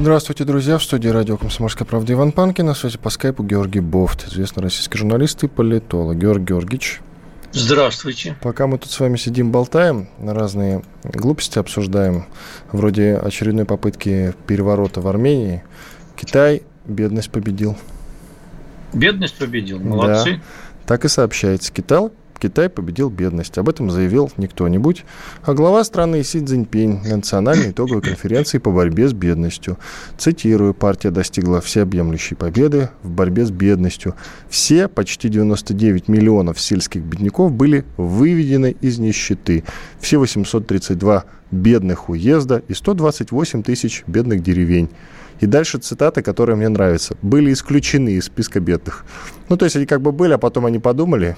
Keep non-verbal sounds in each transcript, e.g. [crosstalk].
Здравствуйте, друзья. В студии радио «Комсомольская правда» Иван Панкин. На связи по скайпу Георгий Бофт, известный российский журналист и политолог. Георгий Георгиевич. Здравствуйте. Пока мы тут с вами сидим, болтаем, разные глупости обсуждаем, вроде очередной попытки переворота в Армении, Китай бедность победил. Бедность победил, молодцы. Да, так и сообщается. Китай, Китай победил бедность. Об этом заявил не кто-нибудь, а глава страны Си Цзиньпинь на национальной итоговой конференции по борьбе с бедностью. Цитирую, партия достигла всеобъемлющей победы в борьбе с бедностью. Все, почти 99 миллионов сельских бедняков были выведены из нищеты. Все 832 бедных уезда и 128 тысяч бедных деревень. И дальше цитата, которая мне нравится. Были исключены из списка бедных. Ну, то есть они как бы были, а потом они подумали,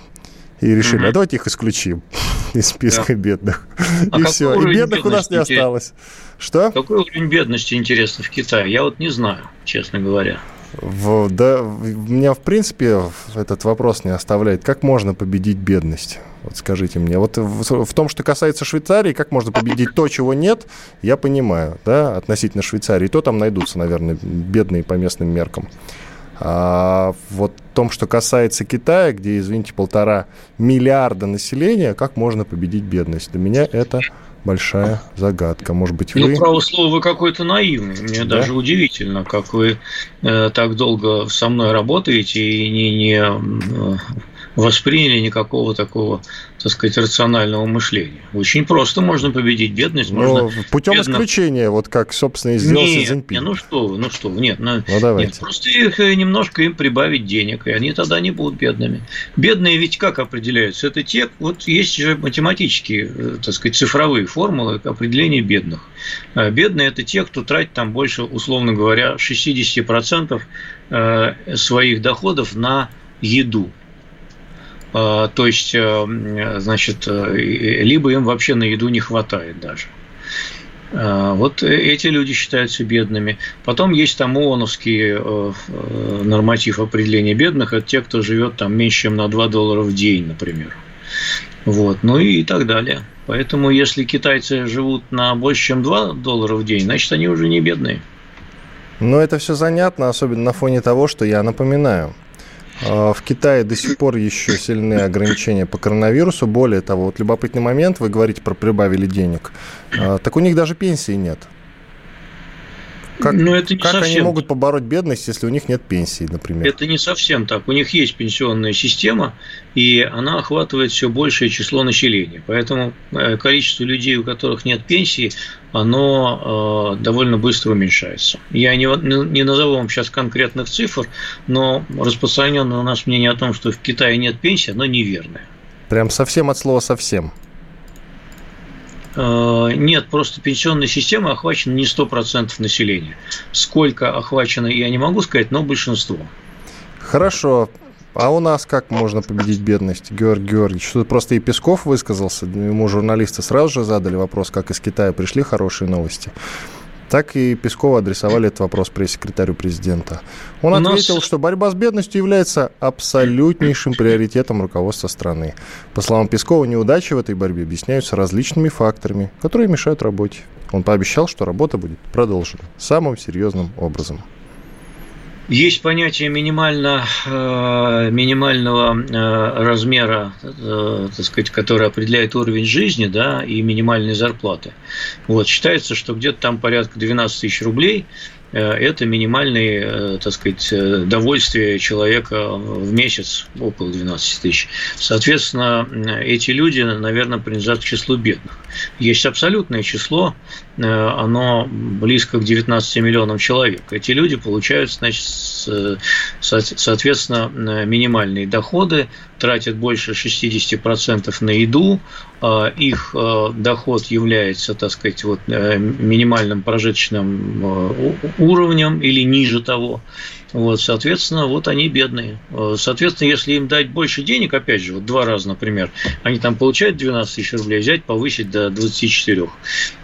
и решили, а давайте их исключим [laughs] из списка бедных. А и все. И бедных у нас не осталось. Что? Какой уровень бедности, интересно, в Китае? Я вот не знаю, честно говоря. В- да, меня, в принципе, этот вопрос не оставляет. Как можно победить бедность? Вот скажите мне. Вот в, в том, что касается Швейцарии, как можно победить то, чего нет, я понимаю, да, относительно Швейцарии. То там найдутся, наверное, бедные по местным меркам. А вот в том, что касается Китая, где, извините, полтора миллиарда населения, как можно победить бедность? Для меня это большая загадка. Может быть, вы... Ну, право слово, вы какой-то наивный. Мне Да? даже удивительно, как вы э, так долго со мной работаете и не, не восприняли никакого такого, так сказать, рационального мышления. Очень просто можно победить бедность. Можно Ну, путем бедно- исключения, вот как, собственно, и сделал Нет, Цзиньпин. не, ну что вы, ну что вы, нет, ну, Ну, давайте. нет, просто их э, немножко им прибавить денег, и они тогда не будут бедными. Бедные ведь как определяются? Это те, вот есть же математические, э, так сказать, цифровые формулы определения бедных. Э, Бедные – это те, кто тратит там больше, условно говоря, 60% э, своих доходов на еду. Э, То есть, э, значит, э, либо им вообще на еду не хватает даже. А, Вот эти люди считаются бедными. Потом есть там ООНовский э, э, норматив определения бедных. Это те, кто живет там меньше, чем на 2 доллара в день, например. Вот. Ну и так далее. Поэтому, если китайцы живут на больше, чем 2 доллара в день, значит, они уже не бедные. Но это все занятно, особенно на фоне того, что я напоминаю. Э, В Китае до сих пор еще сильные ограничения по коронавирусу. Более того, вот любопытный момент, вы говорите про прибавили денег. Э, Так у них даже пенсии нет. Как, Но это не как они совсем могут побороть бедность, если у них нет пенсии, например? Это не совсем так. У них есть пенсионная система, и она охватывает все большее число населения. Поэтому э, количество людей, у которых нет пенсии, оно э, довольно быстро уменьшается. Я не, не назову вам сейчас конкретных цифр, но распространенное у нас мнение о том, что в Китае нет пенсии, оно неверное. Прям совсем от слова совсем. Э, Нет, просто пенсионная система охвачена не 100% населения. Сколько охвачено, я не могу сказать, но большинство. Хорошо. А у нас как можно победить бедность, Георгий Георгиевич? Тут просто и Песков высказался, ему журналисты сразу же задали вопрос, как из Китая пришли хорошие новости. Так и Пескову адресовали этот вопрос пресс-секретарю президента. Он У нас- ответил, что борьба с бедностью является абсолютнейшим приоритетом руководства страны. По словам Пескова, неудачи в этой борьбе объясняются различными факторами, которые мешают работе. Он пообещал, что работа будет продолжена самым серьезным образом. Есть понятие минимально, э, минимального э, размера, э, так сказать, который определяет уровень жизни, да, и минимальной зарплаты. Вот, считается, что где-то там порядка 12 тысяч рублей это минимальное, э, так сказать, э, довольствие человека в месяц около 12 тысяч. Соответственно, э, эти люди, наверное, принадлежат к числу бедных. Есть абсолютное число, э, оно близко к 19 миллионам человек. Эти люди получают, значит, соответственно, э, минимальные доходы, тратят больше 60% на еду, а их э, доход является, так сказать, вот, э, минимальным прожиточным э, уровнем или ниже того. Вот, соответственно, вот они бедные. Э, соответственно, если им дать больше денег, опять же, вот два раза, например, они там получают 12 тысяч рублей, взять, повысить до 24,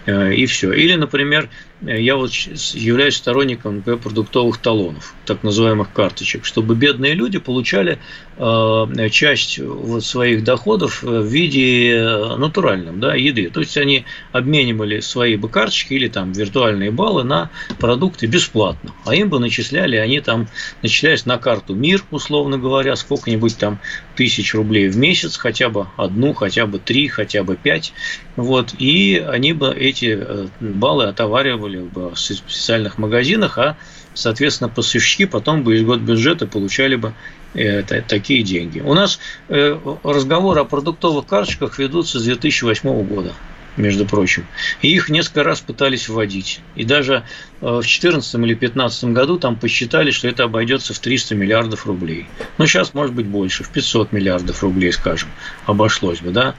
э, и все. Или, например, я вот являюсь сторонником например, продуктовых талонов, так называемых карточек, чтобы бедные люди получали э, часть вот своих доходов в виде натуральном, да, еды. То есть они обменивали свои бы карточки или там виртуальные баллы на продукты бесплатно, а им бы начисляли они там там начисляешь на карту МИР, условно говоря, сколько-нибудь там тысяч рублей в месяц, хотя бы одну, хотя бы три, хотя бы пять. Вот, и они бы эти э, баллы отоваривали бы в специальных магазинах, а соответственно, поставщики потом бы из год бюджета получали бы это, такие деньги. У нас э, разговоры о продуктовых карточках ведутся с 2008 года между прочим. И их несколько раз пытались вводить. И даже э, в 2014 или 2015 году там посчитали, что это обойдется в 300 миллиардов рублей. Ну, сейчас, может быть, больше, в 500 миллиардов рублей, скажем, обошлось бы, да.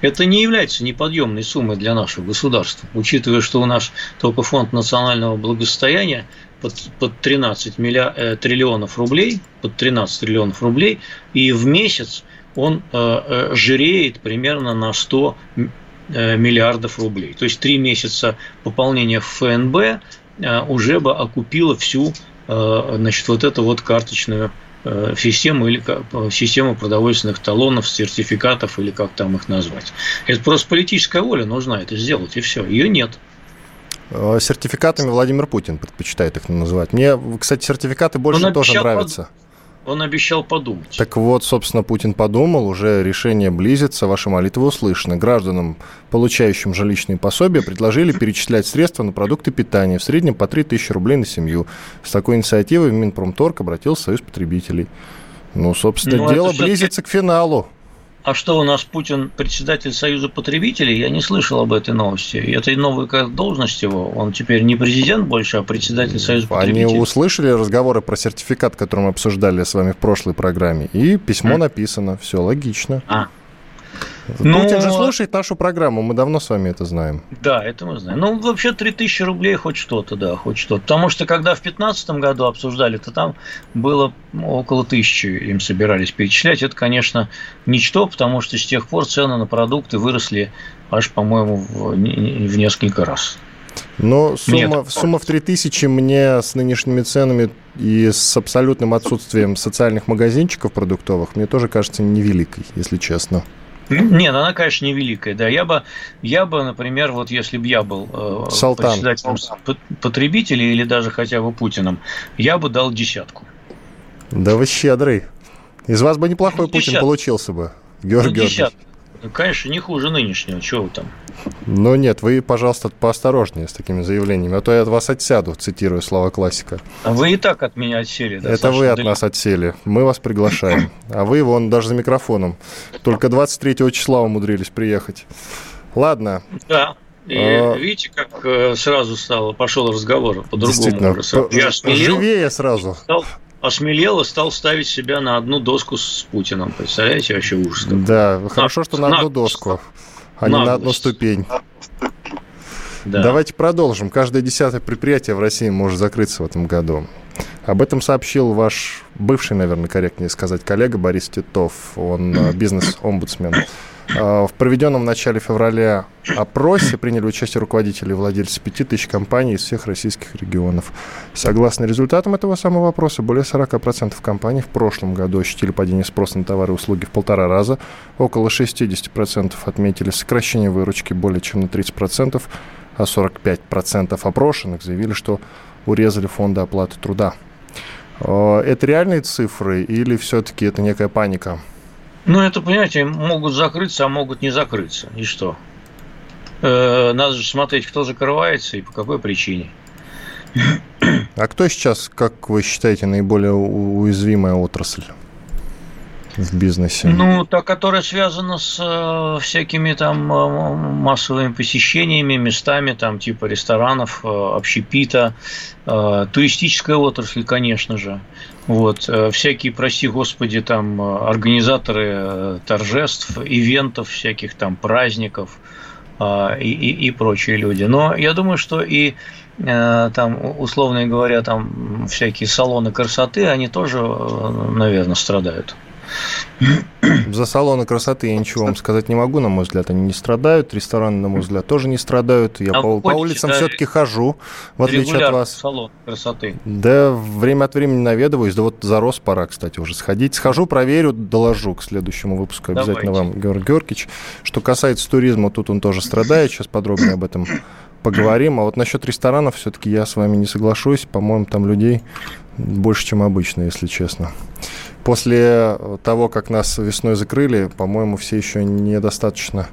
Это не является неподъемной суммой для нашего государства, учитывая, что у нас только фонд национального благосостояния под, под 13 миллиар, э, триллионов рублей, под 13 триллионов рублей, и в месяц он э, э, жиреет примерно на 100 Э, миллиардов рублей. То есть три месяца пополнения ФНБ э, уже бы окупило всю э, значит, вот эту вот карточную систему или систему продовольственных талонов, сертификатов или как там их назвать. Это просто политическая воля нужна это сделать, и все. Ее нет. Сертификатами Владимир Путин предпочитает их называть. Мне, кстати, сертификаты больше тоже нравятся. Под он обещал подумать. Так вот, собственно, Путин подумал, уже решение близится, ваши молитвы услышаны. Гражданам, получающим жилищные пособия, предложили перечислять средства на продукты питания, в среднем по 3000 рублей на семью. С такой инициативой в Минпромторг обратился в Союз потребителей. Ну, собственно, ну, дело близится к финалу. А что у нас Путин председатель Союза потребителей? Я не слышал об этой новости. И это новая как должность его. Он теперь не президент больше, а председатель Союза потребителей. Они услышали разговоры про сертификат, который мы обсуждали с вами в прошлой программе. И письмо а? написано. Все логично. А, ну, Путин же слушает нашу программу, мы давно с вами это знаем. Да, это мы знаем. Ну, вообще 3000 рублей хоть что-то, да, хоть что-то. Потому что, когда в 2015 году обсуждали, то там было около тысячи им собирались перечислять. Это, конечно, ничто, потому что с тех пор цены на продукты выросли аж, по-моему, в, в несколько раз. Но сумма, Нет. сумма в 3000 мне с нынешними ценами и с абсолютным отсутствием социальных магазинчиков продуктовых, мне тоже кажется невеликой, если честно. Нет, она, конечно, невеликая, да. Я бы, я бы, например, вот если бы я был э, Салтан. председателем потребителей или даже хотя бы Путиным, я бы дал десятку. Да вы щедрый. Из вас бы неплохой ну, Путин получился бы, Георгий ну, Георгиевич. Ну, конечно, не хуже нынешнего. Чего вы там? Ну нет, вы, пожалуйста, поосторожнее с такими заявлениями, а то я от вас отсяду, цитирую слова классика. А вы и так от меня отсели. Это вы от нас отсели. Мы вас приглашаем. А вы, вон, даже за микрофоном. Только 23 числа умудрились приехать. Ладно. Да. И а... видите, как э, сразу стало, пошел разговор по-другому. Я Живее сразу. Стал, осмелел и стал ставить себя на одну доску с Путиным. Представляете, вообще ужас. Да, хорошо, что на одну доску, а не на одну ступень. Да. Давайте продолжим. Каждое десятое предприятие в России может закрыться в этом году. Об этом сообщил ваш бывший, наверное, корректнее сказать, коллега Борис Титов. Он э, [coughs] бизнес-омбудсмен. Э, в проведенном в начале февраля опросе приняли участие руководители и владельцы 5000 компаний из всех российских регионов. Согласно результатам этого самого опроса, более 40% компаний в прошлом году ощутили падение спроса на товары и услуги в полтора раза, около 60% отметили сокращение выручки более чем на 30%, а 45% опрошенных заявили, что урезали фонды оплаты труда. Э, это реальные цифры или все-таки это некая паника? Ну, это, понимаете, могут закрыться, а могут не закрыться. И что? Э, надо же смотреть, кто закрывается и по какой причине. [coughs] А кто сейчас, как вы считаете, наиболее уязвимая отрасль? в бизнесе? Ну, та, которая связана с э, всякими там э, массовыми посещениями, местами, там типа ресторанов, э, общепита, туристическая отрасль, конечно же. Вот, э, всякие, прости господи, там организаторы э, торжеств, ивентов, всяких там праздников э, и, и, и прочие люди. Но я думаю, что и э, там, условно говоря, там всякие салоны красоты, они тоже, э, наверное, страдают. За салоны красоты я ничего вам сказать не могу, на мой взгляд, они не страдают. Рестораны, на мой взгляд, тоже не страдают. Я а по, по улицам все-таки хожу, в отличие от вас. салон красоты. Да, время от времени наведываюсь. Да вот зарос пора, кстати, уже сходить. Схожу, проверю, доложу к следующему выпуску обязательно Давайте. вам, Георгий Георгиевич. Что касается туризма, тут он тоже страдает. Сейчас подробнее об этом поговорим. А вот насчет ресторанов все-таки я с вами не соглашусь. По-моему, там людей больше, чем обычно, если честно. После того, как нас весной закрыли, по-моему, все еще недостаточно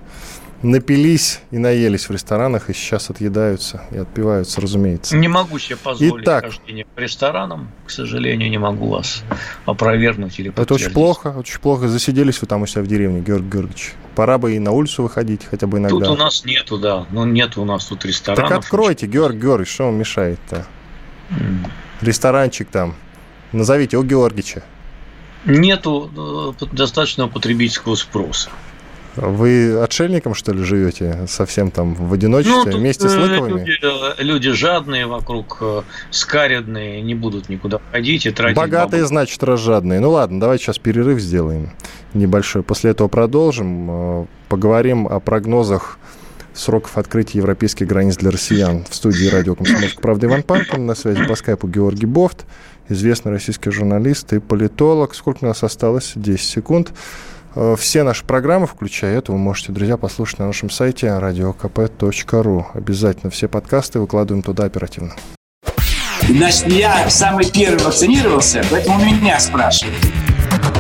напились и наелись в ресторанах, и сейчас отъедаются и отпиваются, разумеется. Не могу себе позволить Итак, хождение по ресторанам. К сожалению, не могу вас опровергнуть или Это очень плохо, очень плохо. Засиделись вы там у себя в деревне, Георгий Георгиевич. Пора бы и на улицу выходить хотя бы иногда. Тут у нас нету, да. Ну, нет у нас тут ресторанов. Так откройте, Георгий Георгиевич, что вам мешает-то? Mm. Ресторанчик там. Назовите у Георгича нету э, достаточного потребительского спроса. Вы отшельником, что ли, живете? Совсем там в одиночестве, ну, вместе с э, лыковыми? Люди, э, люди жадные вокруг, скаредные, не будут никуда ходить и тратить Богатые, бабу. значит, разжадные. Ну ладно, давайте сейчас перерыв сделаем небольшой. После этого продолжим. Поговорим о прогнозах сроков открытия европейских границ для россиян. В студии радио «Комсомольская правда» Иван Панкин. На связи по скайпу Георгий Бофт известный российский журналист и политолог. Сколько у нас осталось? 10 секунд. Э, все наши программы, включая эту, вы можете, друзья, послушать на нашем сайте radiokp.ru. Обязательно все подкасты выкладываем туда оперативно. Значит, я самый первый вакцинировался, поэтому меня спрашивают.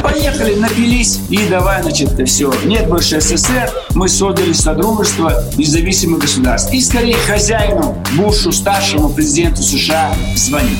Поехали, напились и давай, значит, все. Нет больше СССР, мы создали Содружество независимых государств. И скорее хозяину, Бушу, старшему президенту США звонить.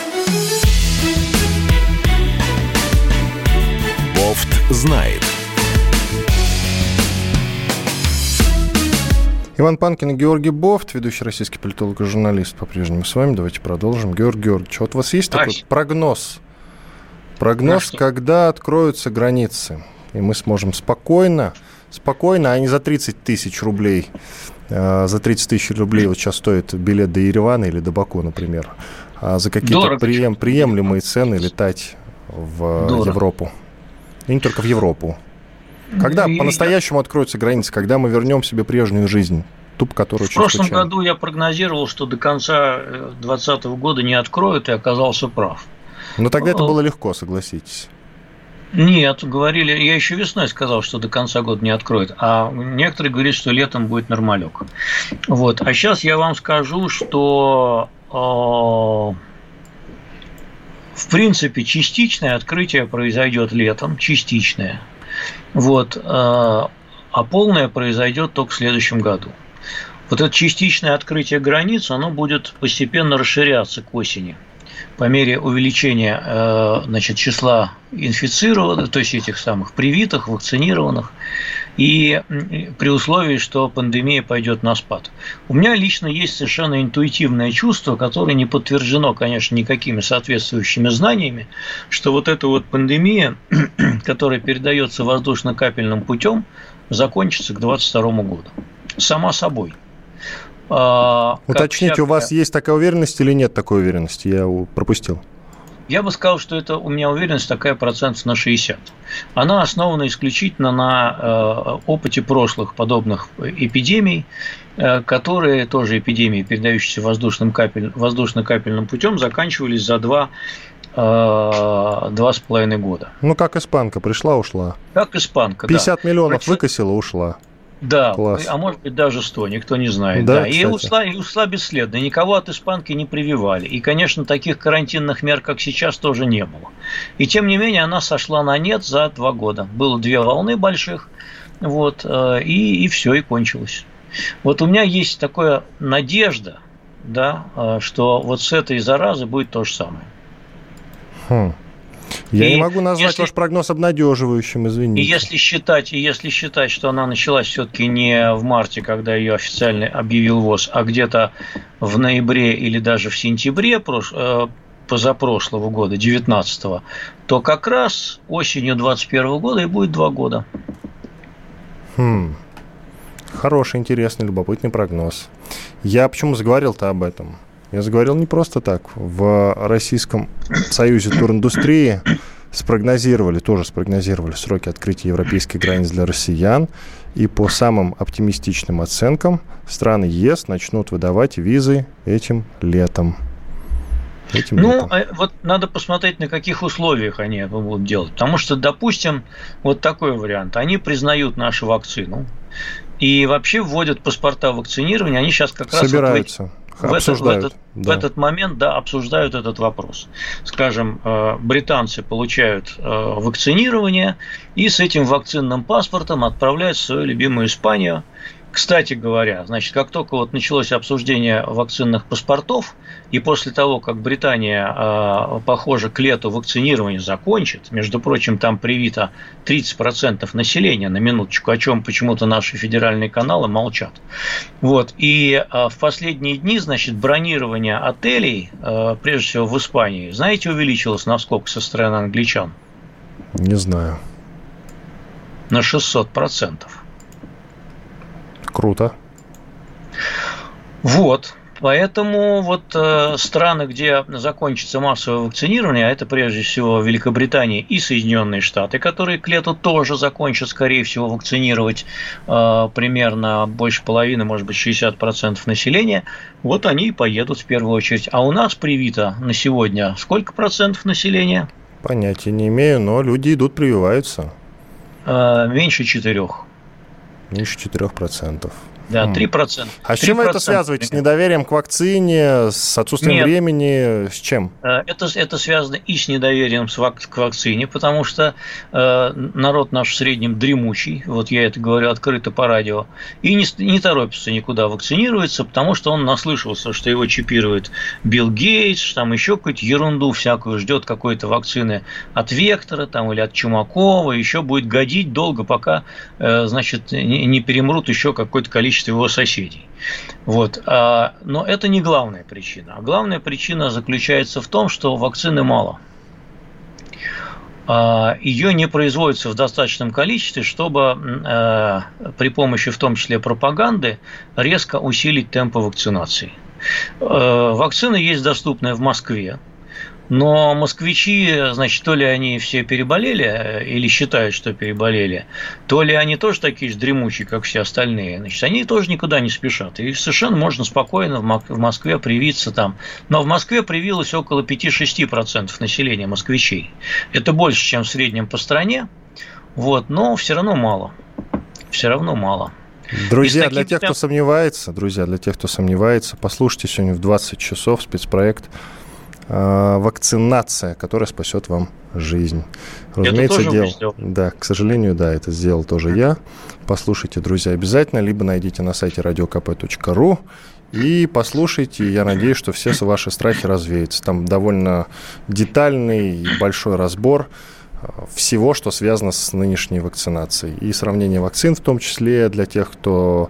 Бофт знает. Иван Панкин и Георгий Бофт, ведущий российский политолог и журналист, по-прежнему с вами. Давайте продолжим. Георгий Георгиевич, вот у вас есть Ай. такой прогноз? Прогноз, когда откроются границы, и мы сможем спокойно, спокойно, а не за 30 тысяч рублей, э, за 30 тысяч рублей вот сейчас стоит билет до Еревана или до Баку, например, а за какие-то прием, приемлемые цены летать в Дорого. Европу. И не только в Европу. Когда и... по-настоящему откроются границы, когда мы вернем себе прежнюю жизнь? Ту, которую в прошлом скучаем. году я прогнозировал, что до конца 2020 года не откроют, и оказался прав. Но тогда это было легко, согласитесь. Нет, говорили, я еще весной сказал, что до конца года не откроют, а некоторые говорят, что летом будет нормалек. Вот. А сейчас я вам скажу, что э, в принципе, частичное открытие произойдет летом, частичное. Вот, э, а полное произойдет только в следующем году. Вот это частичное открытие границ, оно будет постепенно расширяться к осени по мере увеличения э, значит, числа инфицированных, то есть этих самых привитых, вакцинированных, и при условии, что пандемия пойдет на спад. У меня лично есть совершенно интуитивное чувство, которое не подтверждено, конечно, никакими соответствующими знаниями, что вот эта вот пандемия, [clears throat] которая передается воздушно-капельным путем, закончится к 2022 году. Сама собой. А, Уточните, всякая... у вас есть такая уверенность или нет такой уверенности? Я пропустил. Я бы сказал, что это у меня уверенность такая процент на 60. Она основана исключительно на э, опыте прошлых подобных эпидемий, э, которые тоже эпидемии, передающиеся воздушным капель, воздушно-капельным путем, заканчивались за два э, два с половиной года. Ну, как испанка, пришла, ушла. Как испанка, 50 да. миллионов выкосила, ушла. Да, Класс. а может быть даже 100, никто не знает. Да, да. И, ушла, и ушла бесследно, никого от испанки не прививали. И, конечно, таких карантинных мер, как сейчас, тоже не было. И, тем не менее, она сошла на нет за два года. Было две волны больших, вот, э, и, и все, и кончилось. Вот у меня есть такая надежда, да, э, что вот с этой заразы будет то же самое. Хм. Я и не могу назвать если, ваш прогноз обнадеживающим, извините. И если считать, и если считать, что она началась все-таки не в марте, когда ее официально объявил ВОЗ, а где-то в ноябре или даже в сентябре прош, э, позапрошлого года, 19 то как раз осенью 21 года и будет два года. Хм. Хороший, интересный, любопытный прогноз. Я почему заговорил-то об этом? Я заговорил не просто так. В Российском союзе туриндустрии спрогнозировали, тоже спрогнозировали сроки открытия европейских границ для россиян. И по самым оптимистичным оценкам страны ЕС начнут выдавать визы этим летом. Этим ну, летом. А вот надо посмотреть, на каких условиях они это будут делать. Потому что, допустим, вот такой вариант. Они признают нашу вакцину и вообще вводят паспорта вакцинирования. Они сейчас как раз... Собираются. Вот в обсуждают. Этот, в, этот, да. в этот момент, да, обсуждают этот вопрос. Скажем, э, британцы получают э, вакцинирование и с этим вакцинным паспортом отправляют в свою любимую Испанию – кстати говоря, значит, как только вот началось обсуждение вакцинных паспортов, и после того, как Британия, а, похоже, к лету вакцинирование закончит, между прочим, там привито 30% населения на минуточку, о чем почему-то наши федеральные каналы молчат. Вот, и а, в последние дни, значит, бронирование отелей, а, прежде всего в Испании, знаете, увеличилось насколько со стороны англичан? Не знаю. На 600 процентов. Круто. Вот. Поэтому вот э, страны, где закончится массовое вакцинирование, а это прежде всего Великобритания и Соединенные Штаты, которые к лету тоже закончат, скорее всего, вакцинировать э, примерно больше половины, может быть, 60% населения, вот они и поедут в первую очередь. А у нас привито на сегодня сколько процентов населения? Понятия не имею, но люди идут, прививаются. Э, меньше четырех. Меньше 4%. Да, 3%. А с чем вы это связываете? С недоверием к вакцине, с отсутствием Нет. времени, с чем? Э, это, это связано и с недоверием к вакцине, потому что э, народ наш в среднем дремучий, вот я это говорю открыто по радио, и не, не торопится никуда вакцинироваться, потому что он наслышался, что его чипирует Билл Гейтс, там еще какую-то ерунду всякую, ждет какой-то вакцины от Вектора там, или от Чумакова, еще будет годить долго, пока э, значит, не, не перемрут еще какое-то количество количестве его соседей. Вот. А, но это не главная причина. А главная причина заключается в том, что вакцины мало. А, Ее не производится в достаточном количестве, чтобы э, при помощи в том числе пропаганды резко усилить темпы вакцинации. Э, вакцины есть доступные в Москве. Но москвичи, значит, то ли они все переболели э, или считают, что переболели, то ли они тоже такие же дремучие, как все остальные. Значит, они тоже никуда не спешат. И совершенно можно спокойно в Москве привиться там. Но в Москве привилось около 5-6% населения москвичей. Это больше, чем в среднем по стране. Вот, но все равно мало. Все равно мало. Друзья, для тех, кто сомневается, друзья, для тех, кто сомневается, послушайте сегодня в 20 часов спецпроект вакцинация, которая спасет вам жизнь. Разумеется, дел. Да, к сожалению, да, это сделал тоже я. Послушайте, друзья, обязательно, либо найдите на сайте radiokp.ru и послушайте. Я надеюсь, что все ваши страхи развеются. Там довольно детальный и большой разбор э, всего, что связано с нынешней вакцинацией. И сравнение вакцин в том числе для тех, кто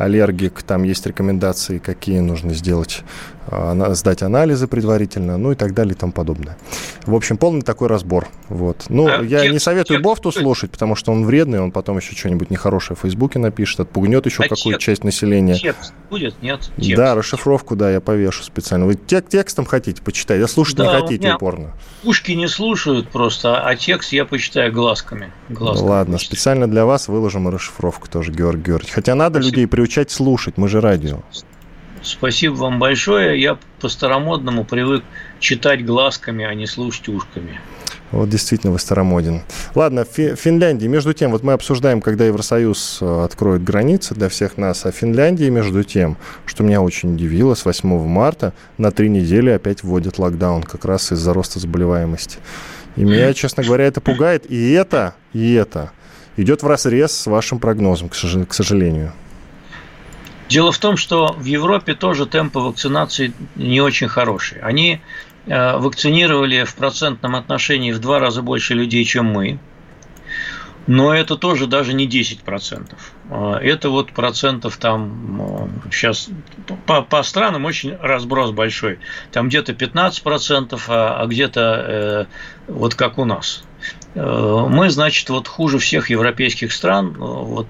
аллергик, там есть рекомендации, какие нужно сделать, сдать анализы предварительно, ну и так далее и тому подобное. В общем, полный такой разбор. Вот. Ну, а, я текст, не советую текст. Бофту [laughs] слушать, потому что он вредный, он потом еще что-нибудь нехорошее в Фейсбуке напишет, отпугнет еще а какую-то часть населения. Текст будет, нет? Текст. Да, расшифровку, да, я повешу специально. Вы тек текстом хотите почитать, а слушать да, не хотите упорно. Пушки не слушают просто, а текст я почитаю глазками. глазками Ладно, почитаю. специально для вас выложим расшифровку тоже, Георгий Георгиевич. Хотя надо Спасибо. людей приучать слушать, мы же радио. Спасибо вам большое. Я по-старомодному привык читать глазками, а не слушать ушками. Вот действительно вы старомоден. Ладно, Фи- Финляндия. Между тем, вот мы обсуждаем, когда Евросоюз э, откроет границы для всех нас, а Финляндия, между тем, что меня очень удивило, с 8 марта на три недели опять вводят локдаун, как раз из-за роста заболеваемости. И меня, честно говоря, это пугает. И это, и это идет в разрез с вашим прогнозом, к сожалению. Дело в том, что в Европе тоже темпы вакцинации не очень хорошие. Они э, вакцинировали в процентном отношении в два раза больше людей, чем мы. Но это тоже даже не 10%. А, это вот процентов там сейчас по, по странам очень разброс большой. Там где-то 15%, а, а где-то э, вот как у нас. Э, мы, значит, вот хуже всех европейских стран, э, вот,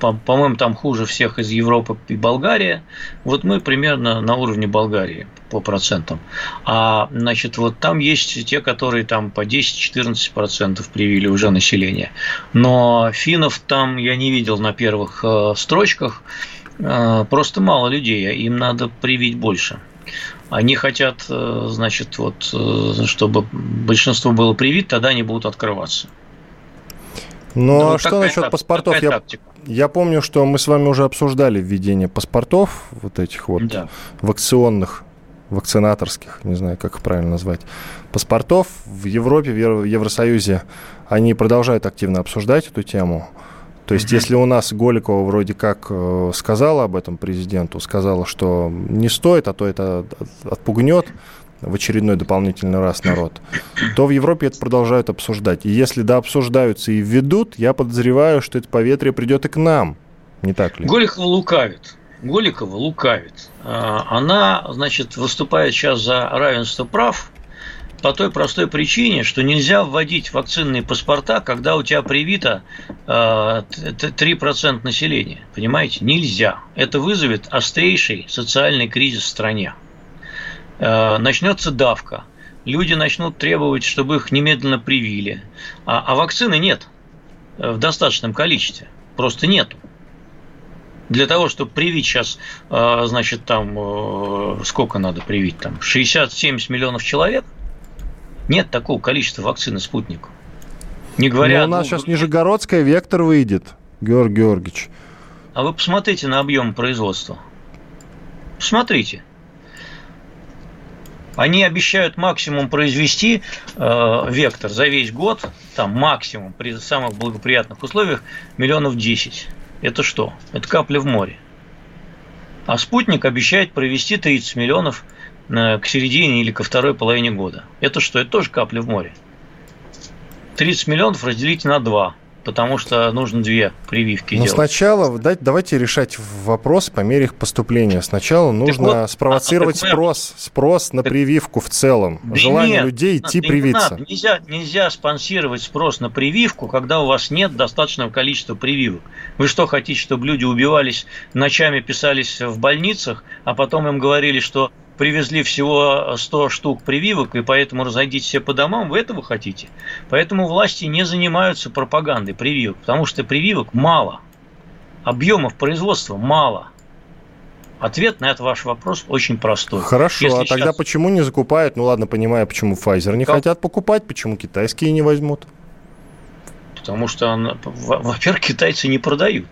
по-моему, там хуже всех из Европы и Болгария, вот мы примерно на уровне Болгарии по процентам. А, значит, вот там есть те, которые там по 10-14% привили уже население. Но финнов там я не видел на первых э, строчках, просто мало людей, им надо привить больше. Они хотят, э, значит, вот, э, чтобы большинство было привит, тогда они будут открываться. Ну, ну а что насчет паспортов? Я, я помню, что мы с вами уже обсуждали введение паспортов, вот этих вот да. вакционных, вакцинаторских, не знаю, как их правильно назвать, паспортов в Европе, в Евросоюзе. Они продолжают активно обсуждать эту тему. То есть, mm-hmm. если у нас Голикова вроде как э, сказала об этом президенту, сказала, что не стоит, а то это отпугнет в очередной дополнительный раз народ, то в Европе это продолжают обсуждать. И если да обсуждаются и введут, я подозреваю, что это поветрие придет и к нам. Не так ли? Голикова лукавит. Голикова лукавит. А, она, значит, выступает сейчас за равенство прав, по той простой причине, что нельзя вводить вакцинные паспорта, когда у тебя привито 3% э, населения. Понимаете? Нельзя. Это вызовет острейший социальный кризис в стране. Э, начнется давка. Люди начнут требовать, чтобы их немедленно привили. А, а вакцины нет э, в достаточном количестве. Просто нету для того, чтобы привить сейчас, значит, там, сколько надо привить, там, 60-70 миллионов человек – нет такого количества вакцины «Спутник». Не говоря... Но у нас сейчас Нижегородская «Вектор» выйдет, Георгий Георгиевич. А вы посмотрите на объем производства. Посмотрите. Они обещают максимум произвести э, вектор за весь год, там максимум при самых благоприятных условиях миллионов 10. Это что? Это капля в море. А спутник обещает провести 30 миллионов к середине или ко второй половине года. Это что? Это тоже капля в море. 30 миллионов разделить на 2 потому что нужно две прививки Но делать. сначала давайте решать вопрос по мере их поступления. Сначала нужно вот, спровоцировать а, спрос, спрос на так, прививку в целом. Да Желание нет, людей идти да привиться. Надо. Нельзя, нельзя спонсировать спрос на прививку, когда у вас нет достаточного количества прививок. Вы что хотите, чтобы люди убивались, ночами писались в больницах, а потом им говорили, что привезли всего 100 штук прививок, и поэтому разойдитесь все по домам, вы этого хотите. Поэтому власти не занимаются пропагандой прививок, потому что прививок мало, объемов производства мало. Ответ на этот ваш вопрос очень простой. Хорошо, Если а тогда сейчас... почему не закупают? Ну ладно, понимаю, почему Pfizer не как? хотят покупать, почему китайские не возьмут? Потому что, во-первых, китайцы не продают.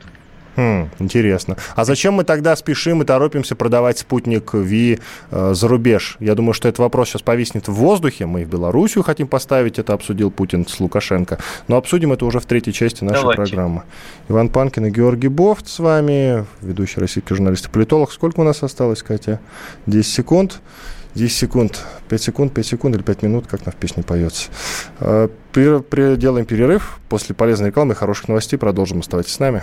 Хм, интересно. А зачем мы тогда спешим и торопимся продавать спутник Ви э, за рубеж? Я думаю, что этот вопрос сейчас повиснет в воздухе. Мы в Белоруссию хотим поставить, это обсудил Путин с Лукашенко. Но обсудим это уже в третьей части нашей Давайте. программы. Иван Панкин и Георгий Бофт с вами, ведущий российский журналист и политолог. Сколько у нас осталось, Катя? 10 секунд. 10 секунд, 5 секунд, 5 секунд или 5 минут, как на в песне поется. Э, делаем перерыв. После полезной рекламы и хороших новостей продолжим. Оставайтесь с нами.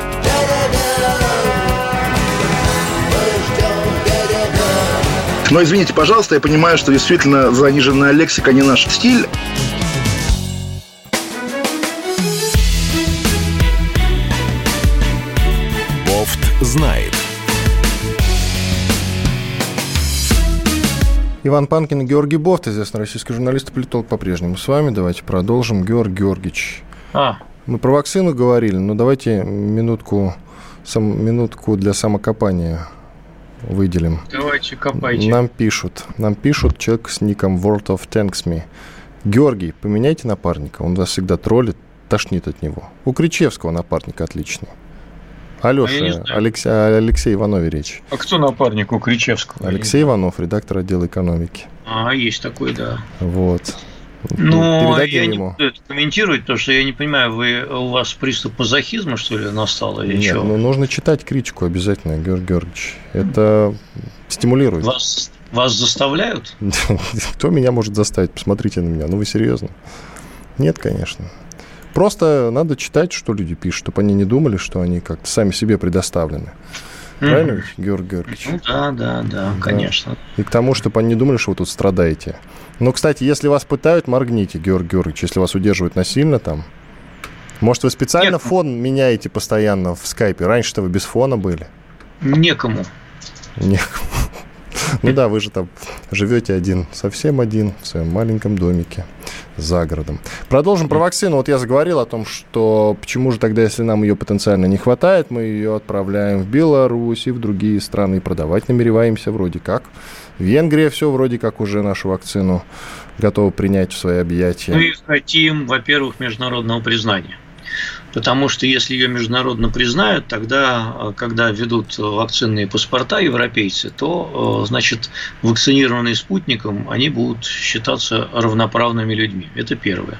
Но извините, пожалуйста, я понимаю, что действительно заниженная лексика не наш стиль. Бофт знает. Иван Панкин и Георгий Бофт, известный российский журналист и политолог, по-прежнему с вами. Давайте продолжим. Георгий Георгиевич. А. Мы про вакцину говорили, но давайте минутку сам, минутку для самокопания выделим. Давайте копайте. Нам пишут, нам пишут человек с ником World of Tanks Me. Георгий, поменяйте напарника, он вас всегда троллит, тошнит от него. У Кричевского напарника отличный. Алеша, А Алексей, Алексей Иванове речь. А кто напарник у Кричевского? Алексей Иванов, редактор отдела экономики. А, есть такой, да. Вот. Ну, я не ему. буду это комментировать, потому что я не понимаю, вы, у вас приступ мазохизма, что ли, настал или Нет, что? ну нужно читать критику обязательно, Георгий Георгиевич. Это стимулирует. Вас, вас заставляют? [laughs] Кто меня может заставить? Посмотрите на меня. Ну вы серьезно? Нет, конечно. Просто надо читать, что люди пишут, чтобы они не думали, что они как-то сами себе предоставлены. Правильно ведь, Георгий Георгиевич? Ну да, да, да, конечно. И к тому, чтобы они не думали, что вы тут страдаете. Но, кстати, если вас пытают, моргните, Георгий Георгиевич, если вас удерживают насильно там. Может, вы специально Нет. фон меняете постоянно в скайпе? Раньше-то вы без фона были. Некому. Некому. Ну да, вы же там живете один, совсем один, в своем маленьком домике за городом. Продолжим про вакцину. Вот я заговорил о том, что почему же тогда, если нам ее потенциально не хватает, мы ее отправляем в Беларусь и в другие страны. И продавать намереваемся вроде как. Венгрия все вроде как уже нашу вакцину готова принять в свои объятия. Мы хотим, во-первых, международного признания. Потому что если ее международно признают, тогда, э, когда ведут вакцинные паспорта европейцы, то, э, значит, вакцинированные спутником, они будут считаться равноправными людьми. Это первое.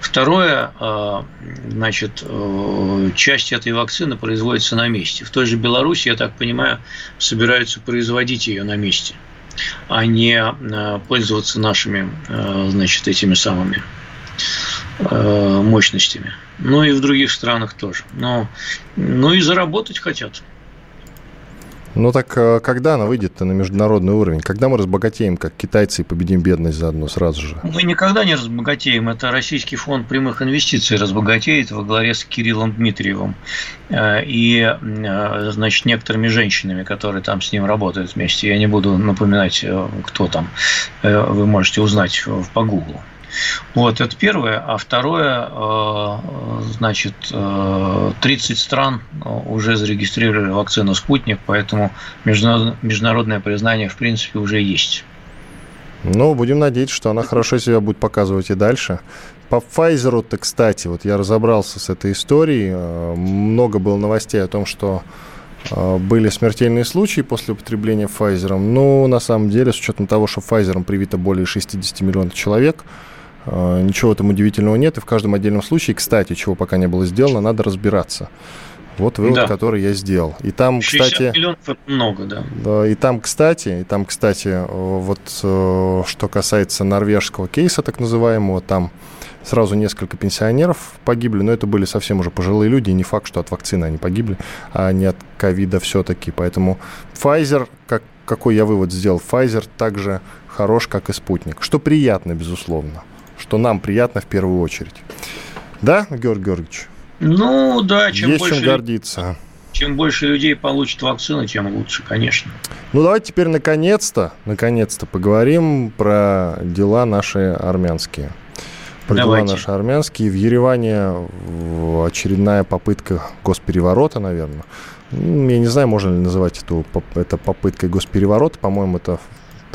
Второе, э, значит, э, часть этой вакцины производится на месте. В той же Беларуси, я так понимаю, собираются производить ее на месте, а не э, пользоваться нашими, э, значит, этими самыми э, мощностями. Ну и в других странах тоже. Но, ну и заработать хотят. Ну так э, когда она выйдет на международный уровень? Когда мы разбогатеем, как китайцы, и победим бедность заодно сразу же? Мы никогда не разбогатеем. Это Российский фонд прямых инвестиций разбогатеет во главе с Кириллом Дмитриевым э, и, э, значит, некоторыми женщинами, которые там с ним работают вместе. Я не буду напоминать, кто там. Вы можете узнать по Гуглу. Вот, это первое. А второе, э, значит, э, 30 стран э, уже зарегистрировали вакцину «Спутник», поэтому международ- международное признание, в принципе, уже есть. Ну, будем надеяться, что она хорошо себя будет показывать и дальше. По Pfizer-то, кстати, вот я разобрался с этой историей. Э, Много было новостей о том, что э, были смертельные случаи после употребления Pfizer. Ну, на самом деле, с учетом того, что Pfizer привито более 60 миллионов человек, э, ничего в этом удивительного нет. И в каждом отдельном случае, кстати, чего пока не было сделано, надо разбираться. Вот вывод, Да. который я сделал. И там, 60 кстати... миллионов – это много, да. Да, и там, кстати, и там, кстати, э, вот э, что касается норвежского кейса, так называемого, там сразу несколько пенсионеров погибли, но это были совсем уже пожилые люди, и не факт, что от вакцины они погибли, а не от ковида все-таки. Поэтому Pfizer, как, какой я вывод сделал, Pfizer также хорош, как и спутник. Что приятно, безусловно. Что нам приятно в первую очередь. Да, Георгий Георгиевич? Ну да, чем Есть больше, чем гордиться. чем больше людей получат вакцину, тем лучше, конечно. Ну, давайте теперь наконец-то, наконец-то поговорим про дела наши армянские. Про Давайте. дела наши армянские. В Ереване очередная попытка госпереворота, наверное. Я не знаю, можно ли называть эту, это попыткой госпереворота. По-моему, это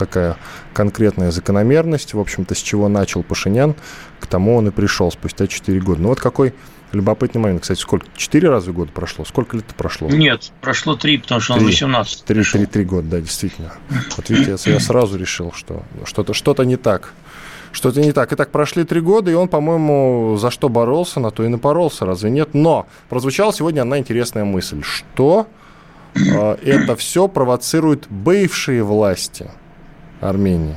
такая конкретная закономерность. В общем-то, с чего начал Пашинян, к тому он и пришел спустя 4 года. Ну, вот какой любопытный момент. Кстати, сколько? 4 раза в год прошло? Сколько лет прошло? Нет, прошло три, потому что он Три. 18 Три, пришел. три, три года, да, действительно. Вот видите, я, я сразу решил, что что-то что не так. Что-то не так. Итак, прошли три года, и он, по-моему, за что боролся, на то и напоролся, разве нет? Но прозвучала сегодня одна интересная мысль, что э, это все провоцирует бывшие власти Армении.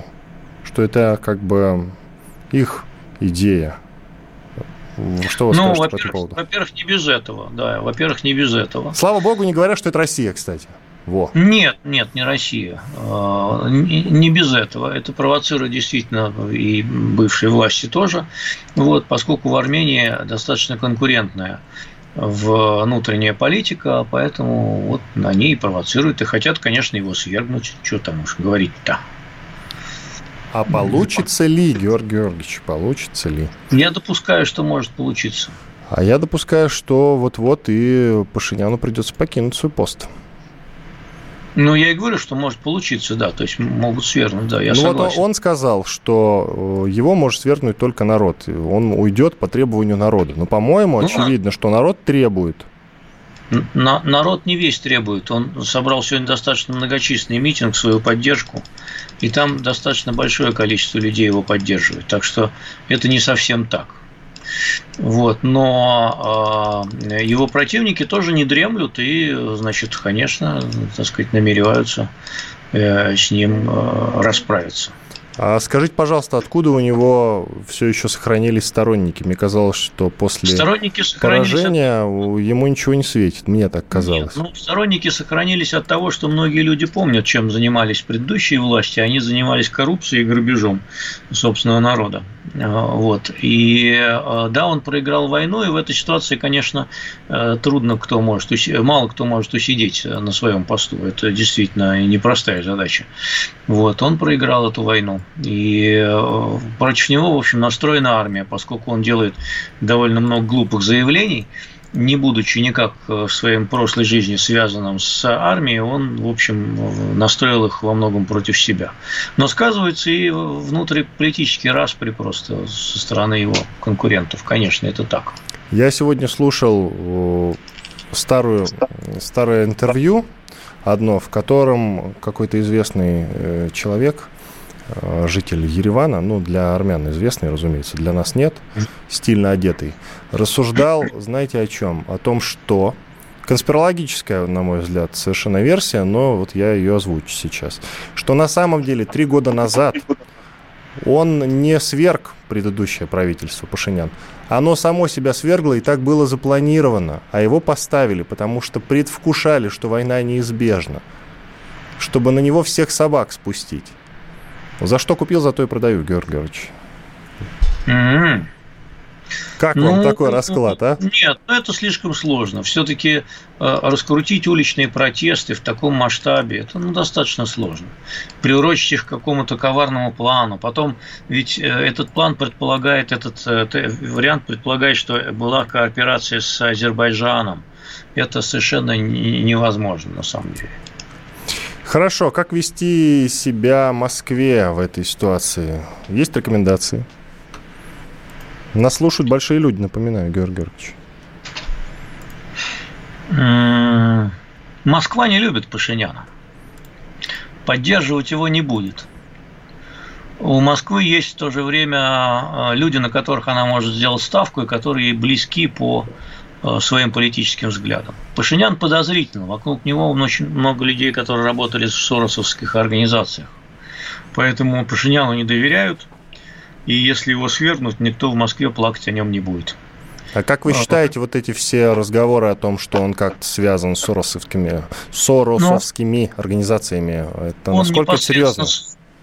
Что это как бы их идея. Что вы Ну, скажете по этому поводу? во-первых, не без этого, да, во-первых, не без этого. Слава богу, не говорят, что это Россия, кстати. Во. Нет, нет, не Россия. Э, Не без этого. Это провоцирует действительно и бывшие власти тоже. Вот, поскольку в Армении достаточно конкурентная внутренняя политика, поэтому вот на ней и провоцируют. И хотят, конечно, его свергнуть. Что там уж говорить-то. А получится ли, Георгий Георгиевич, получится ли? Я допускаю, что может получиться. А я допускаю, что вот-вот и Пашиняну придется покинуть свой пост. Ну, я и говорю, что может получиться, да, то есть могут свергнуть, да, я ну, согласен. Вот он сказал, что э, его может свергнуть только народ, он уйдет по требованию народа. Но, по-моему, ну, очевидно, что народ требует. На, народ не весь требует. Он собрал сегодня достаточно многочисленный митинг в свою поддержку, и там достаточно большое количество людей его поддерживает. Так что это не совсем так. Вот, но э, его противники тоже не дремлют и, значит, конечно, так сказать, намереваются э, с ним э, расправиться. А скажите, пожалуйста, откуда у него все еще сохранились сторонники? Мне казалось, что после сторонники поражения ему ничего не светит. Мне так казалось. Нет, ну, сторонники сохранились от того, что многие люди помнят, чем занимались предыдущие власти. Они занимались коррупцией и грабежом собственного народа. А, вот. И а, да, он проиграл войну, и в этой ситуации, конечно, э, трудно кто может, мало кто может усидеть на своем посту. Это действительно непростая задача. Вот. Он проиграл эту войну. И э, против него, в общем, настроена армия, поскольку он делает довольно много глупых заявлений, не будучи никак э, в своей прошлой жизни связанным с армией, он, в общем, настроил их во многом против себя. Но сказывается и внутриполитический распри просто со стороны его конкурентов. Конечно, это так. Я сегодня слушал старую, старое интервью одно, в котором какой-то известный э, человек Э, житель Еревана, ну, для армян известный, разумеется, для нас нет, стильно одетый, рассуждал, знаете, о чем? О том, что конспирологическая, на мой взгляд, совершенно версия, но вот я ее озвучу сейчас, что на самом деле три года назад он не сверг предыдущее правительство Пашинян. Оно само себя свергло, и так было запланировано. А его поставили, потому что предвкушали, что война неизбежна. Чтобы на него всех собак спустить. За что купил, за то и продаю, Георгий Георгиевич. Mm-hmm. Как ну, вам такой расклад, а? Нет, ну это слишком сложно. Все-таки э, раскрутить уличные протесты в таком масштабе, это ну, достаточно сложно. Приурочить их к какому-то коварному плану. Потом, ведь э, этот план предполагает, этот э, вариант предполагает, что была кооперация с Азербайджаном. Это совершенно невозможно на самом деле. Хорошо, как вести себя Москве в этой ситуации? Есть рекомендации? Нас слушают большие люди, напоминаю, Георгий Георгиевич. Москва не любит Пашиняна. Поддерживать его не будет. У Москвы есть в то же время а, люди, на которых она может сделать ставку, и которые близки по своим политическим взглядам. Пашинян подозрительно. Вокруг него очень много людей, которые работали в соросовских организациях. Поэтому Пашиняну не доверяют. И если его свергнут, никто в Москве плакать о нем не будет. А как вы а, считаете, вот эти все разговоры о том, что он как-то связан с соросовскими, соросовскими Но организациями, это насколько серьезно?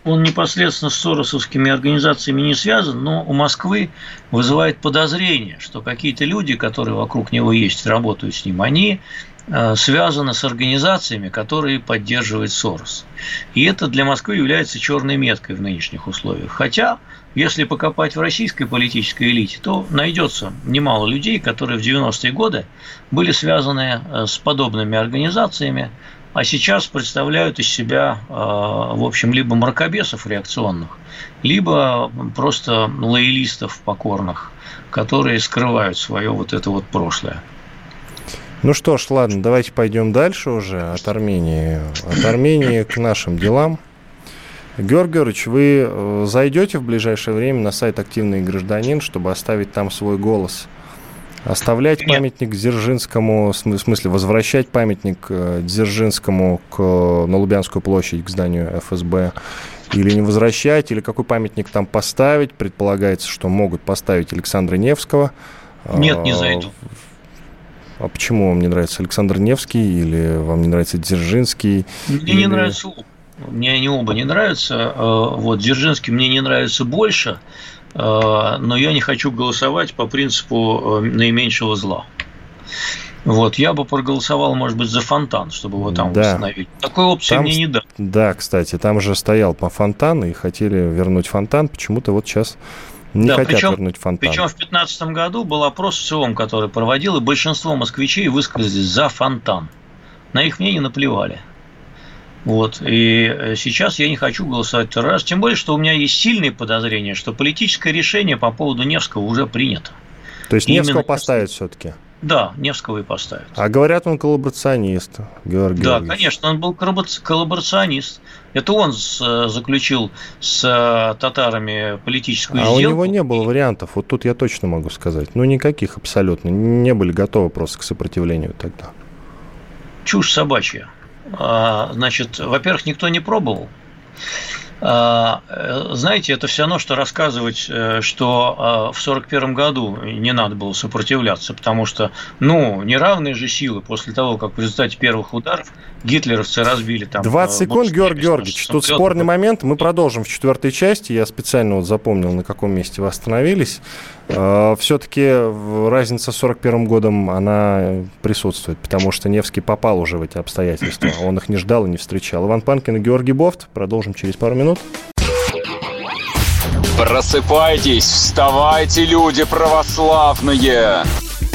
Он непосредственно с соросовскими организациями не связан, но у Москвы вызывает подозрение, что какие-то люди, которые вокруг него есть, работают с ним, они э, связаны с организациями, которые поддерживает Сорос. И это для Москвы является черной меткой в нынешних условиях. Хотя, если покопать в российской политической элите, то найдется немало людей, которые в 90-е годы были связаны э, с подобными организациями, а сейчас представляют из себя, э, в общем, либо мракобесов реакционных, либо просто лоялистов покорных, которые скрывают свое вот это вот прошлое. Ну что ж, ладно, давайте пойдем дальше уже от Армении. От Армении к нашим делам. Георгий Георгиевич, вы э, зайдете в ближайшее время на сайт «Активный гражданин», чтобы оставить там свой голос – Оставлять памятник Дзержинскому, в смысле возвращать памятник э, Дзержинскому к, на Лубянскую площадь, к зданию ФСБ, или не возвращать, или какой памятник там поставить. Предполагается, что могут поставить Александра Невского. Нет, не зайду. А почему вам не нравится Александр Невский, или вам не нравится Дзержинский? Мне или... не нравится мне они оба не нравятся. Э, вот Дзержинский мне не нравится больше. Э, но я не хочу голосовать по принципу э, наименьшего зла. Вот, я бы проголосовал, может быть, за фонтан, чтобы его там да. восстановить. Такой опции там, мне не дали. Да, кстати, там же стоял по фонтану и хотели вернуть фонтан. Почему-то вот сейчас Не да, хотят причем, вернуть фонтан. Причем в 2015 году был опрос в ЦИОМ, который проводил, и большинство москвичей высказались за фонтан. На их мнение наплевали. Вот. И э, сейчас я не хочу голосовать второй раз. Тем более, что у меня есть сильные подозрения, что политическое решение по поводу Невского уже принято. То есть Невского Именно... поставят все-таки? Да, Невского и поставят. А говорят, он коллаборационист, Георгий Да, конечно, он был коллаборационист. Это он с, заключил с э, татарами политическую а сделку. А у него не было вариантов, вот тут я точно могу сказать. Ну, никаких абсолютно. Не были готовы просто к сопротивлению тогда. Чушь собачья. А, значит, во-первых, никто не пробовал. А, э, знаете, это все равно, что рассказывать, э, что а, в 1941 году не надо было сопротивляться, потому что, ну, неравные же силы после того, как в результате первых ударов гитлеровцы разбили там... 20 э, секунд, Георгий Георгиевич. Тут спорный момент. Мы продолжим в четвертой части. Я специально вот запомнил, на каком месте вы остановились. Все-таки разница с 41 годом, она присутствует, потому что Невский попал уже в эти обстоятельства. [coughs] Он их не ждал и не встречал. Иван Панкин и Георгий Бофт. Продолжим через пару минут. Просыпайтесь, вставайте, люди православные!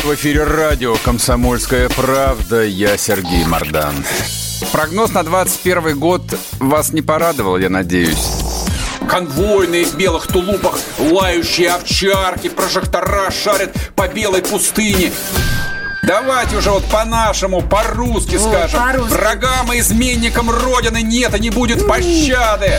В эфире радио «Комсомольская правда». Я Сергей Мордан. Прогноз на 21 год вас не порадовал, я надеюсь. Конвойные в белых тулупах, лающие овчарки, прожектора шарят по белой пустыне. Давайте уже вот по-нашему, по-русски скажем. По Врагам и изменникам Родины нет и не будет пощады.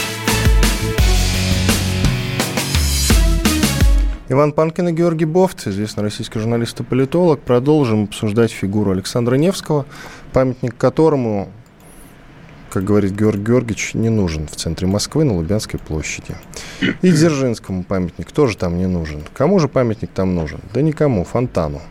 Иван Панкин и Георгий Бофт, известный российский журналист и политолог. Продолжим обсуждать фигуру Александра Невского, памятник которому, как говорит Георгий Георгиевич, не нужен в центре Москвы на Лубянской площади. И Дзержинскому памятник тоже там не нужен. Кому же памятник там нужен? Да никому, Фонтану.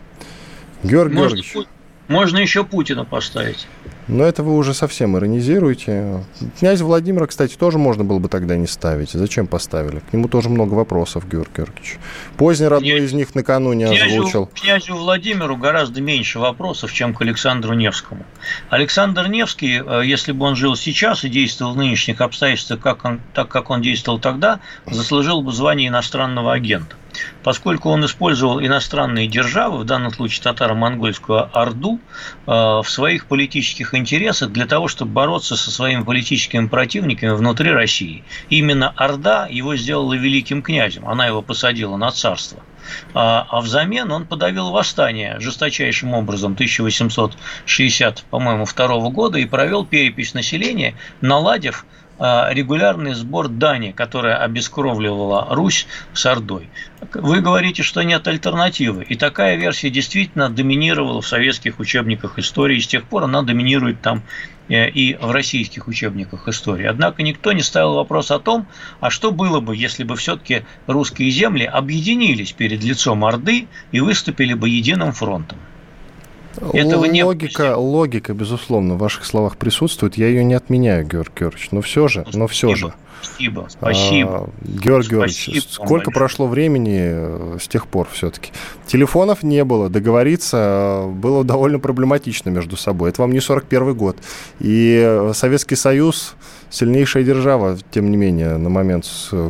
Георгий можно, Георгиевич. Можно еще Путина поставить. Но это вы уже совсем иронизируете. Князь Владимира, кстати, тоже можно было бы тогда не ставить. Зачем поставили? К нему тоже много вопросов, Георгий Георгиевич. Поздний родной Князь... из них накануне князю, озвучил. Князю Владимиру гораздо меньше вопросов, чем к Александру Невскому. Александр Невский, э, если бы он жил сейчас и действовал в нынешних обстоятельствах, как он, так как он действовал тогда, заслужил бы звание иностранного агента поскольку он использовал иностранные державы, в данном случае татаро-монгольскую Орду, э, в своих политических интересах для того, чтобы бороться со своими политическими противниками внутри России. Именно Орда его сделала великим князем, она его посадила на царство. А, а взамен он подавил восстание жесточайшим образом 1860, по-моему, второго года и провел перепись населения, наладив регулярный сбор дани, которая обескровливала Русь с Ордой. Вы говорите, что нет альтернативы. И такая версия действительно доминировала в советских учебниках истории. И с тех пор она доминирует там э, и в российских учебниках истории. Однако никто не ставил вопрос о том, а что было бы, если бы все-таки русские земли объединились перед лицом Орды и выступили бы единым фронтом. Этого логика, не логика, безусловно, в ваших словах присутствует. Я ее не отменяю, Георгий Георгиевич. Но все же, но все же. Спасибо, спасибо. А, Георгий Георгиевич, сколько большое. прошло времени э, с тех пор все-таки? Телефонов не было, договориться э, было довольно проблематично между собой. Это вам не 41 год. И Советский Союз сильнейшая держава, тем не менее, на момент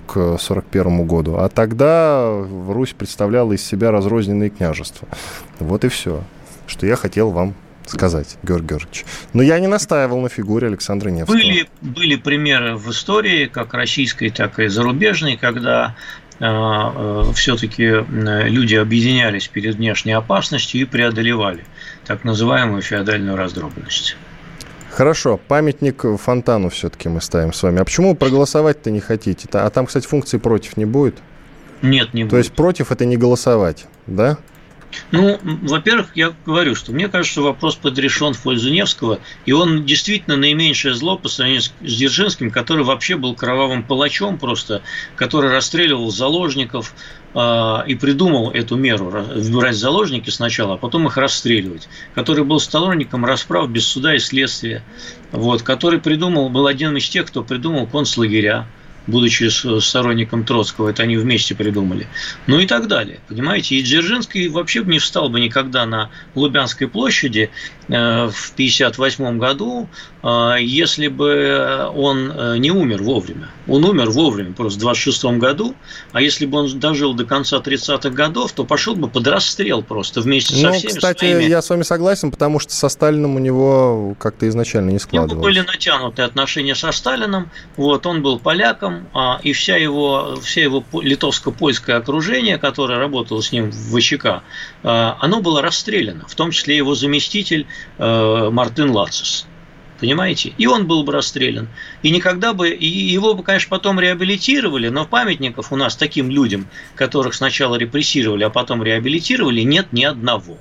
к 41 году. А тогда Русь представляла из себя разрозненные княжества. Вот и все что я хотел вам сказать, Георгий Георгиевич. Но я не настаивал на фигуре Александра Невского. Были, были примеры в истории, как российской, так и зарубежной, когда э, э, все-таки э, люди объединялись перед внешней опасностью и преодолевали так называемую феодальную раздробленность. Хорошо, памятник фонтану все-таки мы ставим с вами. А почему проголосовать-то не хотите? А там, кстати, функции против не будет? Нет, не То будет. есть против это не голосовать, да? Ну, во-первых, я говорю, что мне кажется, что вопрос подрешен в пользу Невского, и он действительно наименьшее зло по сравнению с Дзержинским, который вообще был кровавым палачом просто, который расстреливал заложников э, и придумал эту меру, брать заложники сначала, а потом их расстреливать, который был сторонником расправ без суда и следствия, вот, который придумал, был один из тех, кто придумал концлагеря, будучи сторонником Троцкого, это они вместе придумали. Ну и так далее. Понимаете, и Дзержинский вообще бы не встал бы никогда на Лубянской площади в 1958 году, э, если бы он э, не умер вовремя. Он умер вовремя, просто в 26 году, а если бы он дожил до конца 30-х годов, то пошел бы под расстрел просто вместе ну, со всеми кстати, своими... я с вами согласен, потому что со Сталином у него как-то изначально не складывалось. были натянуты отношения со Сталином, вот, он был поляком, а, и вся его, вся его литовско-польское окружение, которое работало с ним в ВЧК, оно было расстреляно, в том числе его заместитель а, Мартин Лацис. Понимаете? И он был бы расстрелян. И никогда бы, и его бы, конечно, потом реабилитировали, но памятников у нас таким людям, которых сначала репрессировали, а потом реабилитировали, нет ни одного.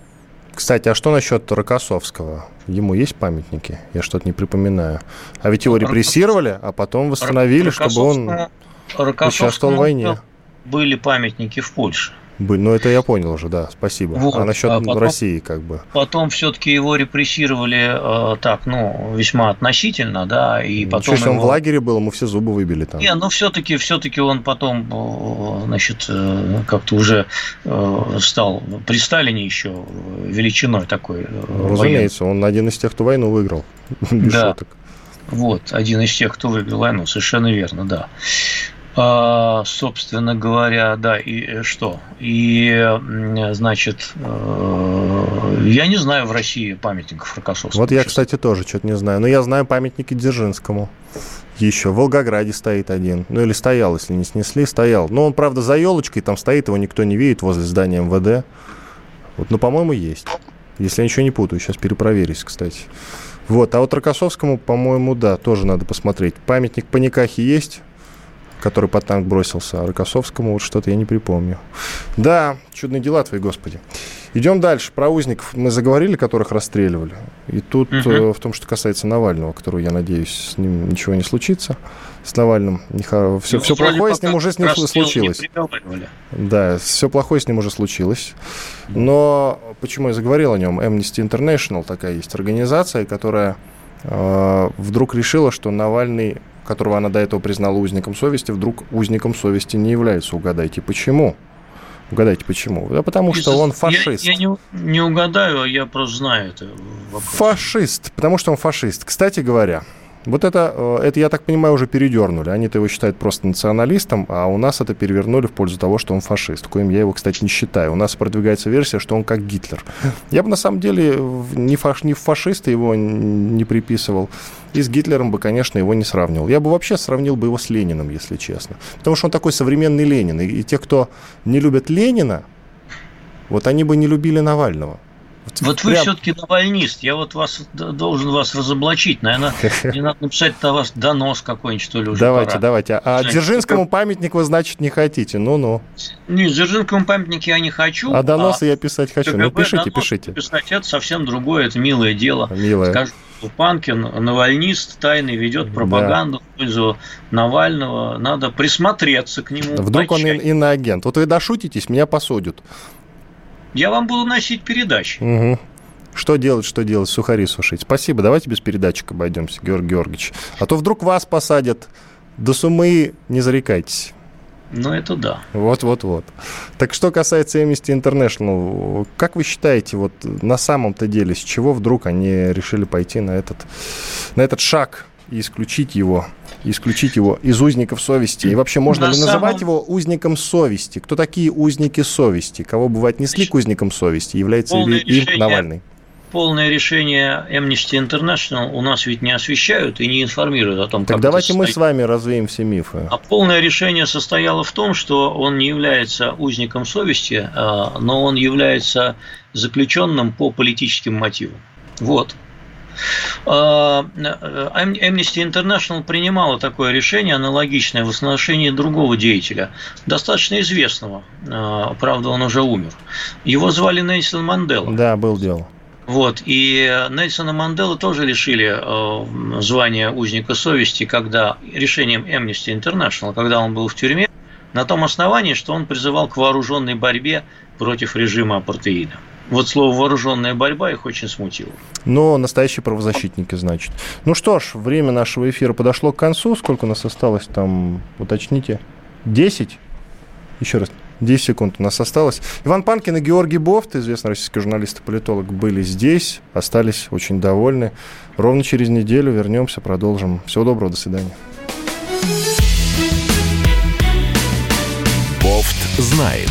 Кстати, а что насчет Рокоссовского? Ему есть памятники? Я что-то не припоминаю. А ведь его репрессировали, а потом восстановили, чтобы он участвовал в войне. Были памятники в Польше. Были. Ну, это я понял уже, да, спасибо. Вот. А насчет а потом, России как бы? Потом все-таки его репрессировали э, так, ну, весьма относительно, да, и ну, потом... Что, его... он в лагере был, ему все зубы выбили там. Не, ну, все-таки все-таки он потом, э, значит, э, как-то уже э, стал при Сталине еще величиной такой. Разумеется, военный. он один из тех, кто войну выиграл. [laughs] Без да. шуток. Вот, один из тех, кто выиграл войну, совершенно верно, да. А, собственно говоря, да, и э, что? И, значит, э, я не знаю в России памятников Рокоссовскому. Вот я, кстати, тоже что-то не знаю. Но я знаю памятники Дзержинскому. Еще в Волгограде стоит один. Ну, или стоял, если не снесли, стоял. Но он, правда, за елочкой там стоит, его никто не видит возле здания МВД. Вот, но, по-моему, есть. Если я ничего не путаю, сейчас перепроверюсь, кстати. Вот, а вот Рокоссовскому, по-моему, да, тоже надо посмотреть. Памятник Паникахи есть, который под танк бросился, а Рокоссовскому вот что-то я не припомню. Да, чудные дела твои, господи. Идем дальше. Про узников мы заговорили, которых расстреливали. И тут угу. э, в том, что касается Навального, которого, я надеюсь, с ним ничего не случится. С Навальным нехоро... все, все плохое с ним уже с ним случилось. Да, все плохое с ним уже случилось. Но почему я заговорил о нем? Amnesty International такая есть организация, которая э, вдруг решила, что Навальный которого она до этого признала узником совести, вдруг узником совести не является. Угадайте, почему? Угадайте, почему? Да потому что он фашист. Я, я не, не угадаю, я просто знаю это. Вопрос. Фашист, потому что он фашист. Кстати говоря, вот это, э, это, я так понимаю, уже передернули. Они-то его считают просто националистом, а у нас это перевернули в пользу того, что он фашист. Коим я его, кстати, не считаю. У нас продвигается версия, что он как Гитлер. Я бы, на самом деле, ни, фаш, ни в фашиста его не приписывал. И с Гитлером бы, конечно, его не сравнивал. Я бы вообще сравнил бы его с Лениным, если честно. Потому что он такой современный Ленин. И, и те, кто не любят Ленина, вот они бы не любили Навального. Вот вы Прям... все-таки навальнист. Я вот вас должен вас разоблачить. Наверное, [laughs] не надо написать на вас донос какой-нибудь, что ли, уже Давайте, пора. давайте. А Знаете, Дзержинскому как... памятник вы, значит, не хотите? Ну-ну. Не, Дзержинскому памятник я не хочу. А доносы а я писать хочу. КГБ, ну, пишите, пишите. Писать это совсем другое, это милое дело. Милое. Скажу, Панкин, навальнист, тайный ведет пропаганду да. в пользу Навального. Надо присмотреться к нему. Вдруг он иноагент. Вот вы дошутитесь, меня посудят. Я вам буду носить передачи. Угу. Что делать, что делать, сухари сушить. Спасибо, давайте без передатчика обойдемся, Георгий Георгиевич. А то вдруг вас посадят. До сумы не зарекайтесь. Ну, это да. Вот-вот-вот. Так что касается Amnesty International, как вы считаете, вот на самом-то деле, с чего вдруг они решили пойти на этот, на этот шаг и исключить его исключить его из узников совести? И вообще, можно На ли называть его узником совести? Кто такие узники совести? Кого бы вы отнесли к узникам совести? Является ли им Навальный? полное решение Amnesty International у нас ведь не освещают и не информируют о том, так как давайте мы с вами развеем все мифы. А полное решение состояло в том, что он не является узником совести, а, но он является заключенным по политическим мотивам. Вот. А, Amnesty International принимала такое решение, аналогичное в отношении другого деятеля, достаточно известного, а, правда, он уже умер. Его звали Нельсон Мандела. Да, был дело. Вот, и Нельсона Мандела тоже лишили э, звания узника совести, когда решением Amnesty International, когда он был в тюрьме, на том основании, что он призывал к вооруженной борьбе против режима апартеида. Вот слово «вооруженная борьба» их очень смутило. Но настоящие правозащитники, значит. Ну что ж, время нашего эфира подошло к концу. Сколько у нас осталось там, уточните? Десять? Еще раз. 10 секунд у нас осталось. Иван Панкин и Георгий Бофт, известный российский журналист и политолог, были здесь, остались очень довольны. Ровно через неделю вернемся, продолжим. Всего доброго, до свидания. Бофт знает.